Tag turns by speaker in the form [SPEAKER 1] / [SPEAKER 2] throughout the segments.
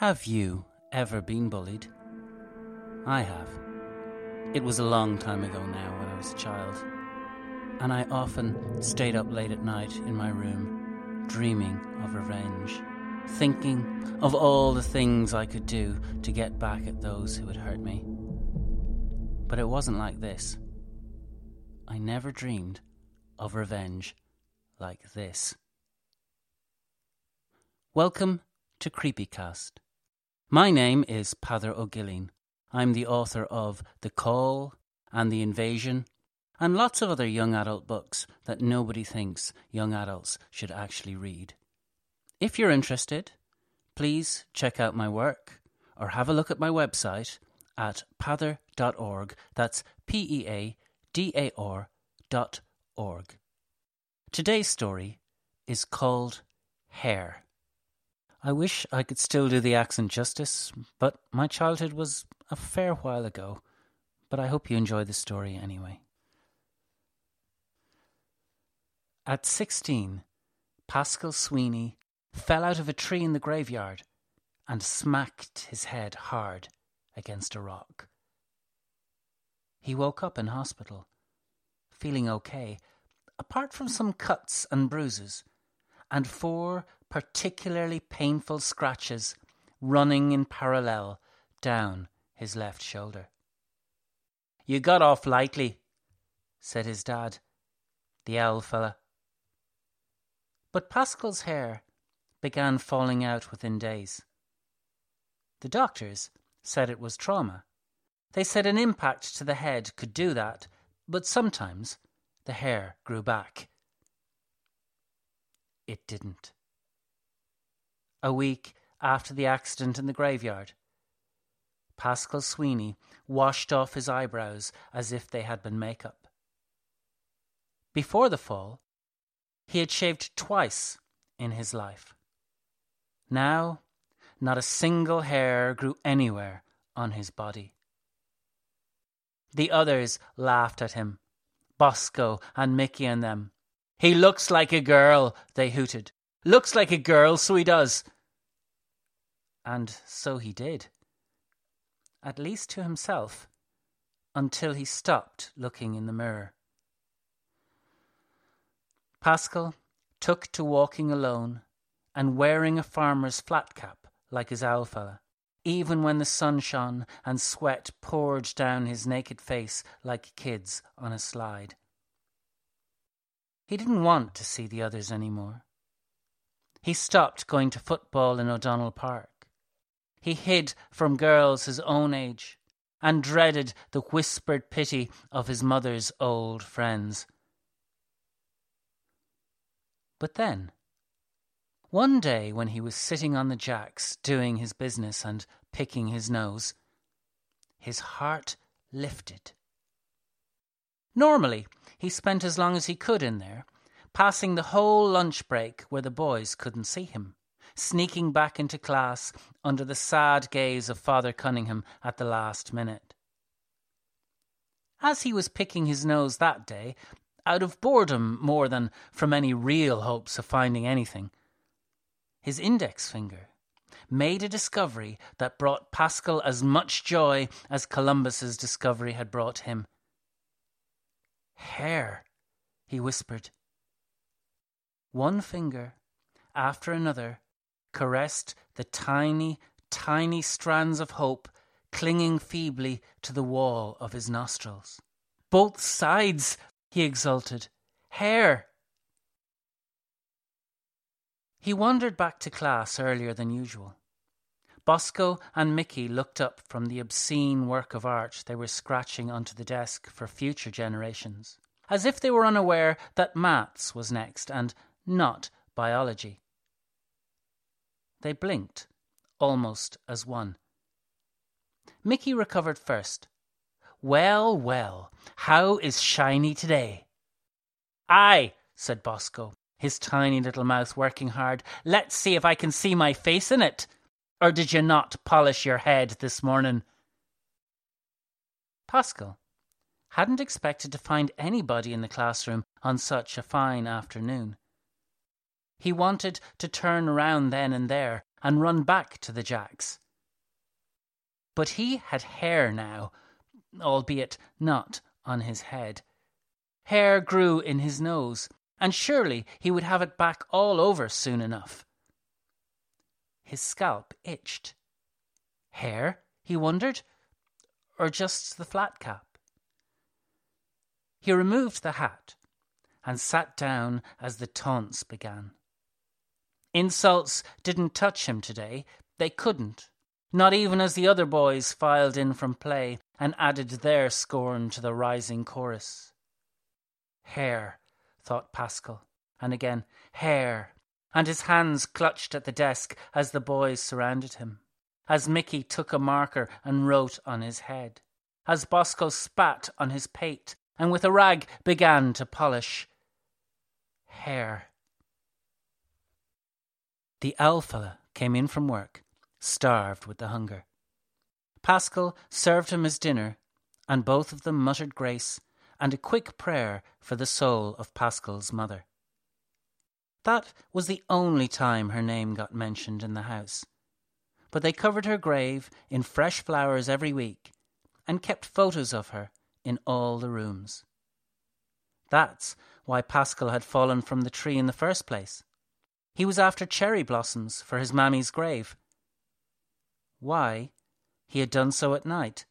[SPEAKER 1] Have you ever been bullied? I have. It was a long time ago now when I was a child, and I often stayed up late at night in my room, dreaming of revenge, thinking of all the things I could do to get back at those who had hurt me. But it wasn't like this. I never dreamed of revenge like this. Welcome to Creepycast. My name is Peadar O'Gilleen. I'm the author of The Call and The Invasion and lots of other young adult books that nobody thinks young adults should actually read. If you're interested, please check out my work or have a look at my website at peadar.org. That's P E A D A R dot org. Today's story is called Hair. I wish I could still do the accent justice, but my childhood was a fair while ago. But I hope you enjoy the story anyway. At sixteen, Pascal Sweeney fell out of a tree in the graveyard and smacked his head hard against a rock. He woke up in hospital, feeling okay, apart from some cuts and bruises, and four particularly painful scratches running in parallel down his left shoulder. You got off lightly, said his dad, the owl fella. But Pascal's hair began falling out within days. The doctors said it was trauma. They said an impact to the head could do that, but sometimes the hair grew back. It didn't. A week after the accident in the graveyard, Pascal Sweeney washed off his eyebrows as if they had been makeup. Before the fall, he had shaved twice in his life. Now, not a single hair grew anywhere on his body. The others laughed at him, Bosco and Mickey and them. He looks like a girl, they hooted. Looks like a girl, so he does. And so he did. At least to himself, until he stopped looking in the mirror. Pascal took to walking alone and wearing a farmer's flat cap like his owl fella, even when the sun shone and sweat poured down his naked face like kids on a slide. He didn't want to see the others any more. He stopped going to football in O'Donnell Park. He hid from girls his own age and dreaded the whispered pity of his mother's old friends. But then, one day when he was sitting on the jacks doing his business and picking his nose, his heart lifted. Normally, he spent as long as he could in there, passing the whole lunch break where the boys couldn't see him, sneaking back into class under the sad gaze of Father Cunningham at the last minute. As he was picking his nose that day, out of boredom more than from any real hopes of finding anything, his index finger made a discovery that brought Pascal as much joy as Columbus's discovery had brought him. Hair, he whispered. One finger after another caressed the tiny, tiny strands of hope clinging feebly to the wall of his nostrils. Both sides, he exulted. Hair! He wandered back to class earlier than usual. Bosco and Mickey looked up from the obscene work of art they were scratching onto the desk for future generations, as if they were unaware that maths was next and not biology. They blinked, almost as one. Mickey recovered first. Well, well, how is Shiny today? Aye, said Bosco, his tiny little mouth working hard. Let's see if I can see my face in it. Or did you not polish your head this morning? Pascal hadn't expected to find anybody in the classroom on such a fine afternoon. He wanted to turn around then and there and run back to the jacks. But he had hair now, albeit not on his head. Hair grew in his nose, and surely he would have it back all over soon enough. His scalp itched. Hair, he wondered, or just the flat cap? He removed the hat and sat down as the taunts began. Insults didn't touch him today. They couldn't. Not even as the other boys filed in from play and added their scorn to the rising chorus. Hair, thought Pascal, and again, hair, and his hands clutched at the desk as the boys surrounded him, as Mickey took a marker and wrote on his head, as Bosco spat on his pate and with a rag began to polish. Hair. The owl fella came in from work, starved with the hunger. Pascal served him his dinner, and both of them muttered grace and a quick prayer for the soul of Pascal's mother. That was the only time her name got mentioned in the house. But they covered her grave in fresh flowers every week and kept photos of her in all the rooms. That's why Pascal had fallen from the tree in the first place. He was after cherry blossoms for his mammy's grave. Why he had done so at night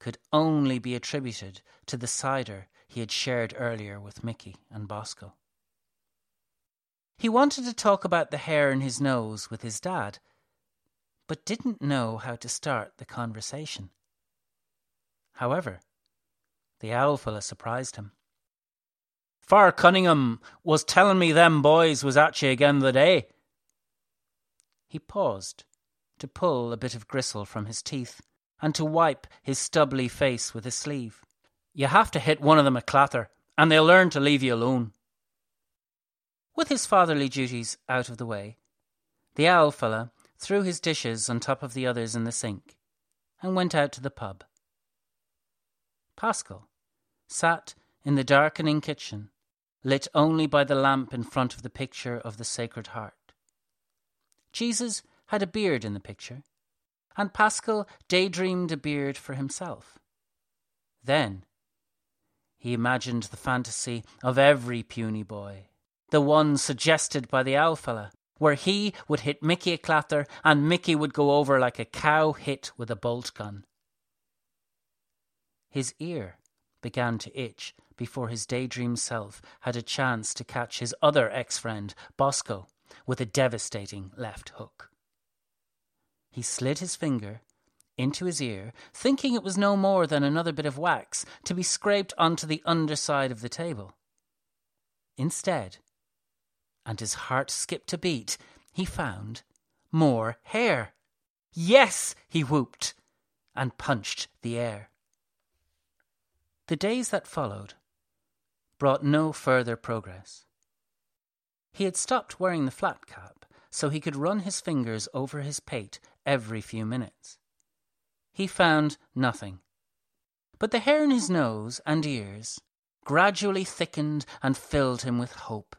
[SPEAKER 1] could only be attributed to the cider he had shared earlier with Mickey and Bosco. He wanted to talk about the hair in his nose with his dad, but didn't know how to start the conversation. However, the owl fella surprised him. Far Cunningham was telling me them boys was at you again the day. He paused to pull a bit of gristle from his teeth and to wipe his stubbly face with his sleeve. You have to hit one of them a clatter, and they'll learn to leave you alone. With his fatherly duties out of the way, the owl fella threw his dishes on top of the others in the sink and went out to the pub. Pascal sat in the darkening kitchen lit only by the lamp in front of the picture of the Sacred Heart. Jesus had a beard in the picture, and Pascal daydreamed a beard for himself. Then he imagined the fantasy of every puny boy, the one suggested by the owl fella, where he would hit Mickey a clatter and Mickey would go over like a cow hit with a bolt gun. His ear began to itch before his daydream self had a chance to catch his other ex friend, Bosco, with a devastating left hook. He slid his finger into his ear, thinking it was no more than another bit of wax to be scraped onto the underside of the table. Instead, and his heart skipped a beat, he found more hair. Yes, he whooped, and punched the air. The days that followed brought no further progress. He had stopped wearing the flat cap so he could run his fingers over his pate every few minutes. He found nothing. But the hair in his nose and ears gradually thickened and filled him with hope.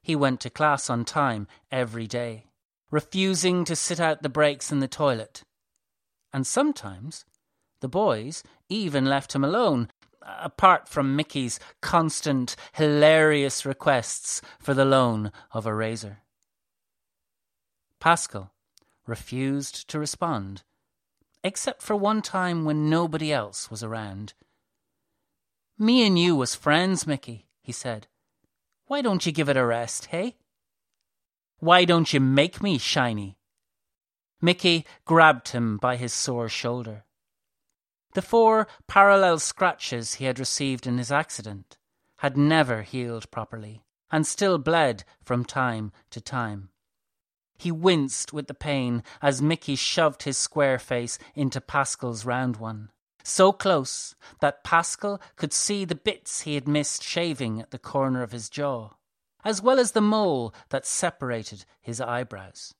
[SPEAKER 1] He went to class on time every day, refusing to sit out the breaks in the toilet. And sometimes the boys even left him alone apart from Mickey's constant, hilarious requests for the loan of a razor. Pascal refused to respond, except for one time when nobody else was around. Me and you was friends, Mickey, he said. Why don't you give it a rest, hey? Why don't you make me shiny? Mickey grabbed him by his sore shoulder. The four parallel scratches he had received in his accident had never healed properly and still bled from time to time. He winced with the pain as Mickey shoved his square face into Pascal's round one, so close that Pascal could see the bits he had missed shaving at the corner of his jaw, as well as the mole that separated his eyebrows.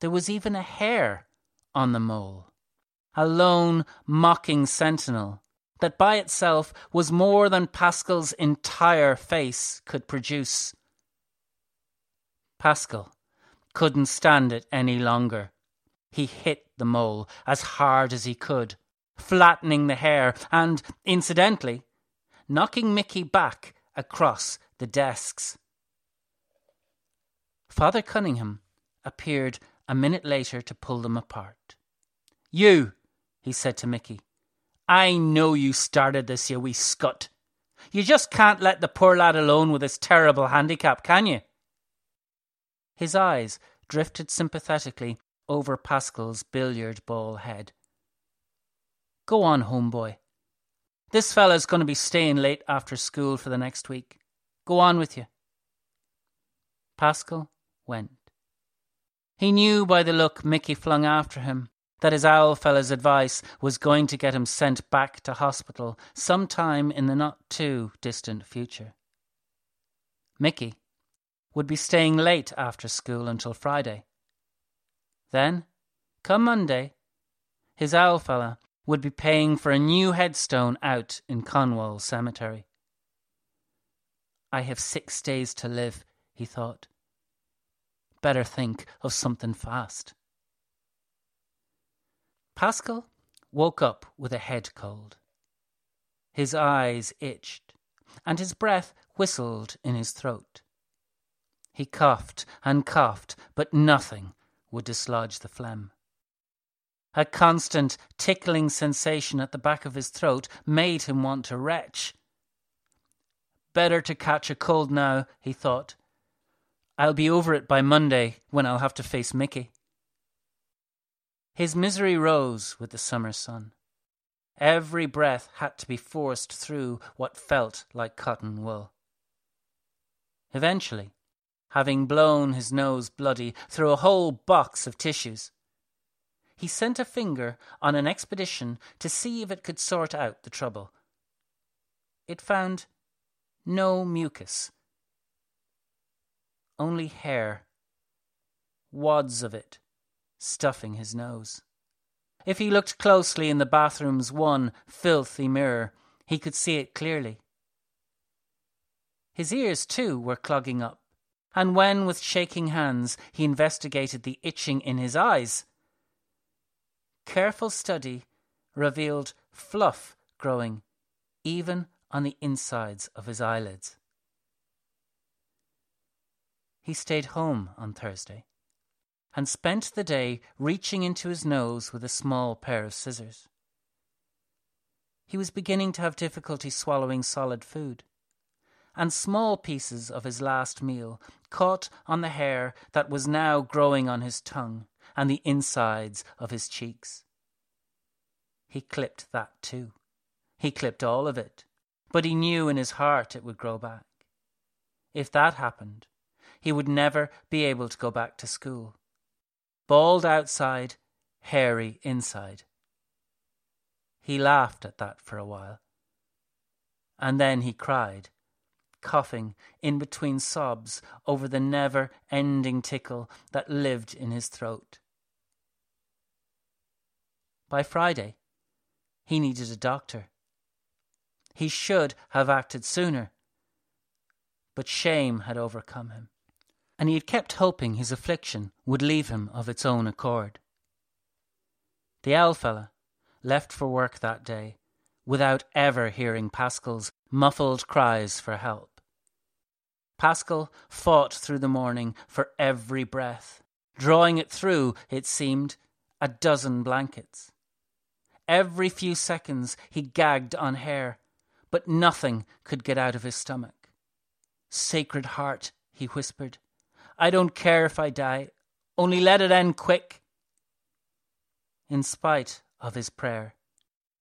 [SPEAKER 1] There was even a hair on the mole a lone, mocking sentinel that by itself was more than Pascal's entire face could produce. Pascal couldn't stand it any longer. He hit the mole as hard as he could, flattening the hair and, incidentally, knocking Mickey back across the desks. Father Cunningham appeared a minute later to pull them apart. You, he said to Mickey, I know you started this, you wee scut. You just can't let the poor lad alone with his terrible handicap, can you? His eyes drifted sympathetically over Pascal's billiard ball head. Go on, homeboy. This fella's going to be staying late after school for the next week. Go on with you. Pascal went. He knew by the look Mickey flung after him that his owl fella's advice was going to get him sent back to hospital some time in the not too distant future. Mickey would be staying late after school until Friday. Then, come Monday, his owl fella would be paying for a new headstone out in Conwal Cemetery. I have six days to live, he thought. Better think of something fast. Pascal woke up with a head cold. His eyes itched, and his breath whistled in his throat. He coughed and coughed, but nothing would dislodge the phlegm. A constant tickling sensation at the back of his throat made him want to retch. Better to catch a cold now, he thought. I'll be over it by Monday when I'll have to face Mickey. His misery rose with the summer sun. Every breath had to be forced through what felt like cotton wool. Eventually, having blown his nose bloody through a whole box of tissues, he sent a finger on an expedition to see if it could sort out the trouble. It found no mucus, only hair, wads of it stuffing his nose. If he looked closely in the bathroom's one filthy mirror, he could see it clearly. His ears, too, were clogging up, and when, with shaking hands, he investigated the itching in his eyes, careful study revealed fluff growing even on the insides of his eyelids. He stayed home on Thursday and spent the day reaching into his nose with a small pair of scissors. He was beginning to have difficulty swallowing solid food, and small pieces of his last meal caught on the hair that was now growing on his tongue and the insides of his cheeks. He clipped that too. He clipped all of it, but he knew in his heart it would grow back. If that happened, he would never be able to go back to school bald outside, hairy inside. He laughed at that for a while. And then he cried, coughing in between sobs over the never ending tickle that lived in his throat. By Friday, he needed a doctor. He should have acted sooner, but shame had overcome him and he had kept hoping his affliction would leave him of its own accord. The owl fella left for work that day without ever hearing Pascal's muffled cries for help. Pascal fought through the morning for every breath, drawing it through, it seemed, a dozen blankets. Every few seconds he gagged on hair, but nothing could get out of his stomach. Sacred Heart, he whispered, I don't care if I die, only let it end quick. In spite of his prayer,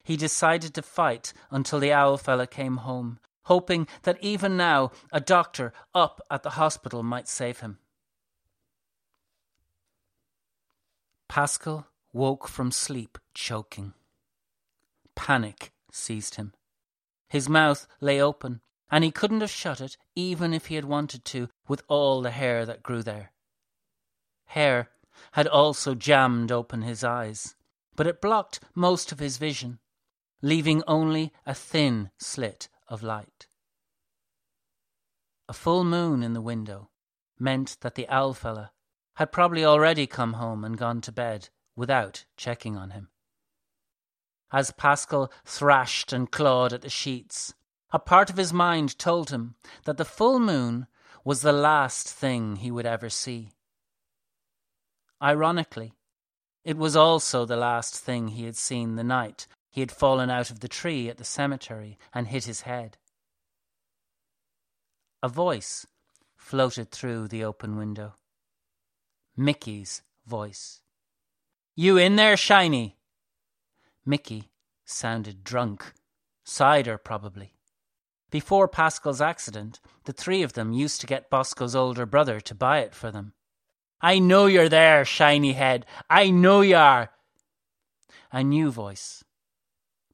[SPEAKER 1] he decided to fight until the owl fella came home, hoping that even now a doctor up at the hospital might save him. Pascal woke from sleep choking. Panic seized him. His mouth lay open, and he couldn't have shut it even if he had wanted to with all the hair that grew there. Hair had also jammed open his eyes, but it blocked most of his vision, leaving only a thin slit of light. A full moon in the window meant that the owl fella had probably already come home and gone to bed without checking on him. As Pascal thrashed and clawed at the sheets, a part of his mind told him that the full moon was the last thing he would ever see. Ironically, it was also the last thing he had seen the night he had fallen out of the tree at the cemetery and hit his head. A voice floated through the open window. Mickey's voice. You in there, Shiny? Mickey sounded drunk. Cider, probably. Before Pascal's accident, the three of them used to get Bosco's older brother to buy it for them. I know you're there, shiny head. I know you are. A new voice.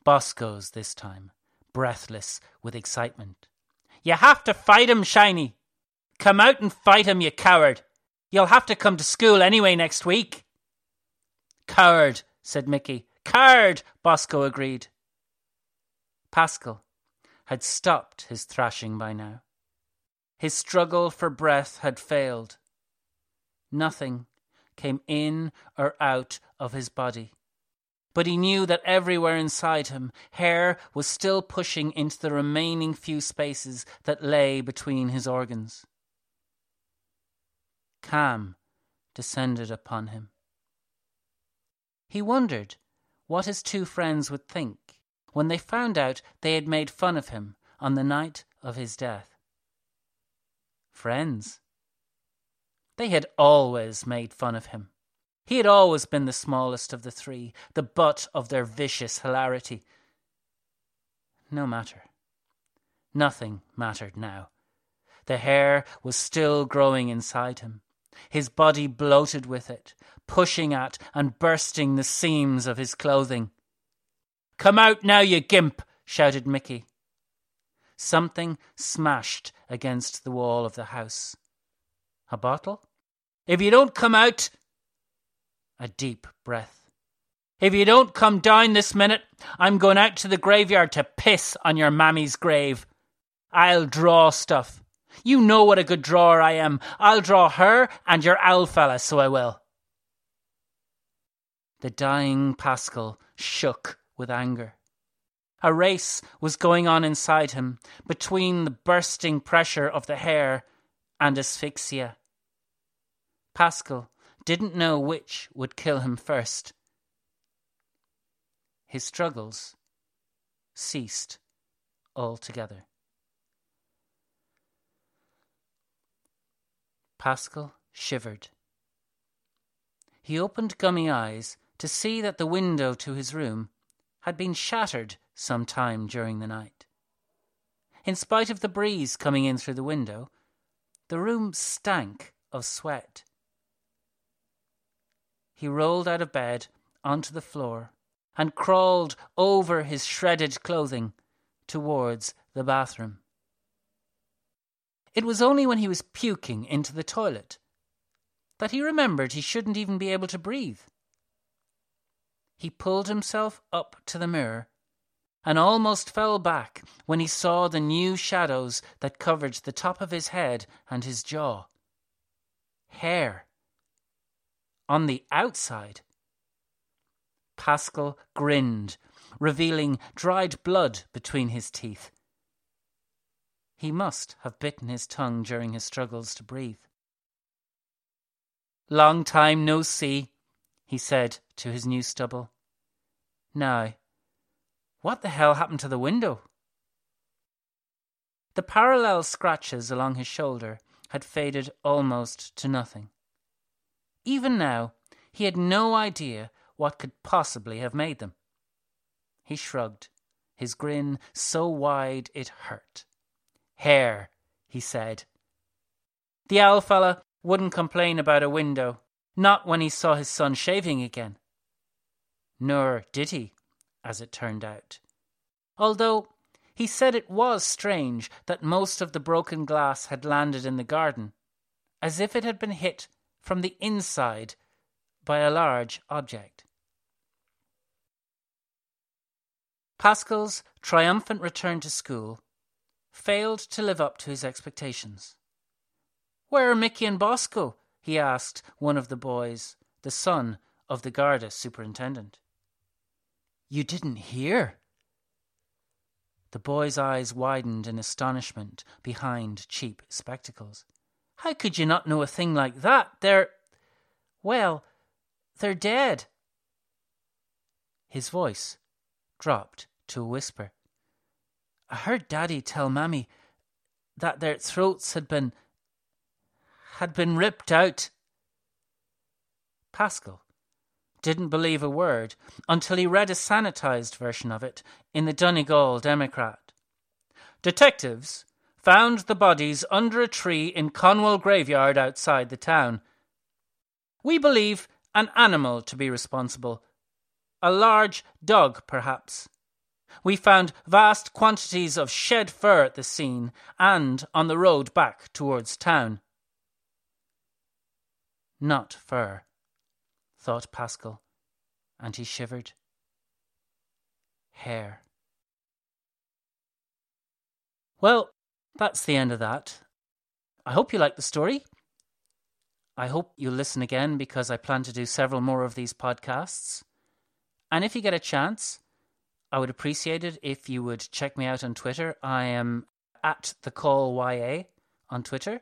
[SPEAKER 1] Bosco's this time, breathless with excitement. You have to fight him, Shiny. Come out and fight him, you coward. You'll have to come to school anyway next week. Coward, said Mickey. Coward, Bosco agreed. Pascal had stopped his thrashing by now. His struggle for breath had failed. Nothing came in or out of his body. But he knew that everywhere inside him, hair was still pushing into the remaining few spaces that lay between his organs. Calm descended upon him. He wondered what his two friends would think when they found out they had made fun of him on the night of his death. Friends. They had always made fun of him. He had always been the smallest of the three, the butt of their vicious hilarity. No matter. Nothing mattered now. The hair was still growing inside him his body bloated with it, pushing at and bursting the seams of his clothing. Come out now, you gimp! shouted Mickey. Something smashed against the wall of the house. A bottle? If you don't come out. A deep breath. If you don't come down this minute, I'm going out to the graveyard to piss on your mammy's grave. I'll draw stuff. You know what a good drawer I am. I'll draw her and your owl fella, so I will. The dying Pascal shook with anger. A race was going on inside him between the bursting pressure of the hair and asphyxia. Pascal didn't know which would kill him first. His struggles ceased altogether. Pascal shivered. He opened gummy eyes to see that the window to his room had been shattered some time during the night. In spite of the breeze coming in through the window, the room stank of sweat. He rolled out of bed onto the floor and crawled over his shredded clothing towards the bathroom. It was only when he was puking into the toilet that he remembered he shouldn't even be able to breathe. He pulled himself up to the mirror and almost fell back when he saw the new shadows that covered the top of his head and his jaw. Hair. On the outside. Pascal grinned, revealing dried blood between his teeth. He must have bitten his tongue during his struggles to breathe. Long time no see, he said to his new stubble. Now, what the hell happened to the window? The parallel scratches along his shoulder had faded almost to nothing. Even now, he had no idea what could possibly have made them. He shrugged, his grin so wide it hurt. Hair, he said. The owl fella wouldn't complain about a window, not when he saw his son shaving again. Nor did he, as it turned out. Although he said it was strange that most of the broken glass had landed in the garden, as if it had been hit from the inside by a large object. Pascal's triumphant return to school failed to live up to his expectations. Where are Mickey and Bosco? He asked one of the boys, the son of the Garda superintendent. You didn't hear? The boy's eyes widened in astonishment behind cheap spectacles. How could you not know a thing like that? They're. Well, they're dead. His voice dropped to a whisper. I heard Daddy tell Mammy that their throats had been. Had been ripped out. Pascal didn't believe a word until he read a sanitized version of it in the Donegal Democrat. Detectives found the bodies under a tree in Conwal graveyard outside the town. We believe an animal to be responsible. A large dog, perhaps. We found vast quantities of shed fur at the scene and on the road back towards town. Not fur, thought Pascal, and he shivered. Hair. Well, that's the end of that. I hope you like the story. I hope you'll listen again because I plan to do several more of these podcasts. And if you get a chance, I would appreciate it if you would check me out on Twitter. I am at the call YA on Twitter.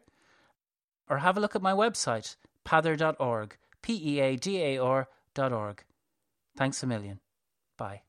[SPEAKER 1] Or have a look at my website, peadar.org, P E A D A R.org. Thanks a million. Bye.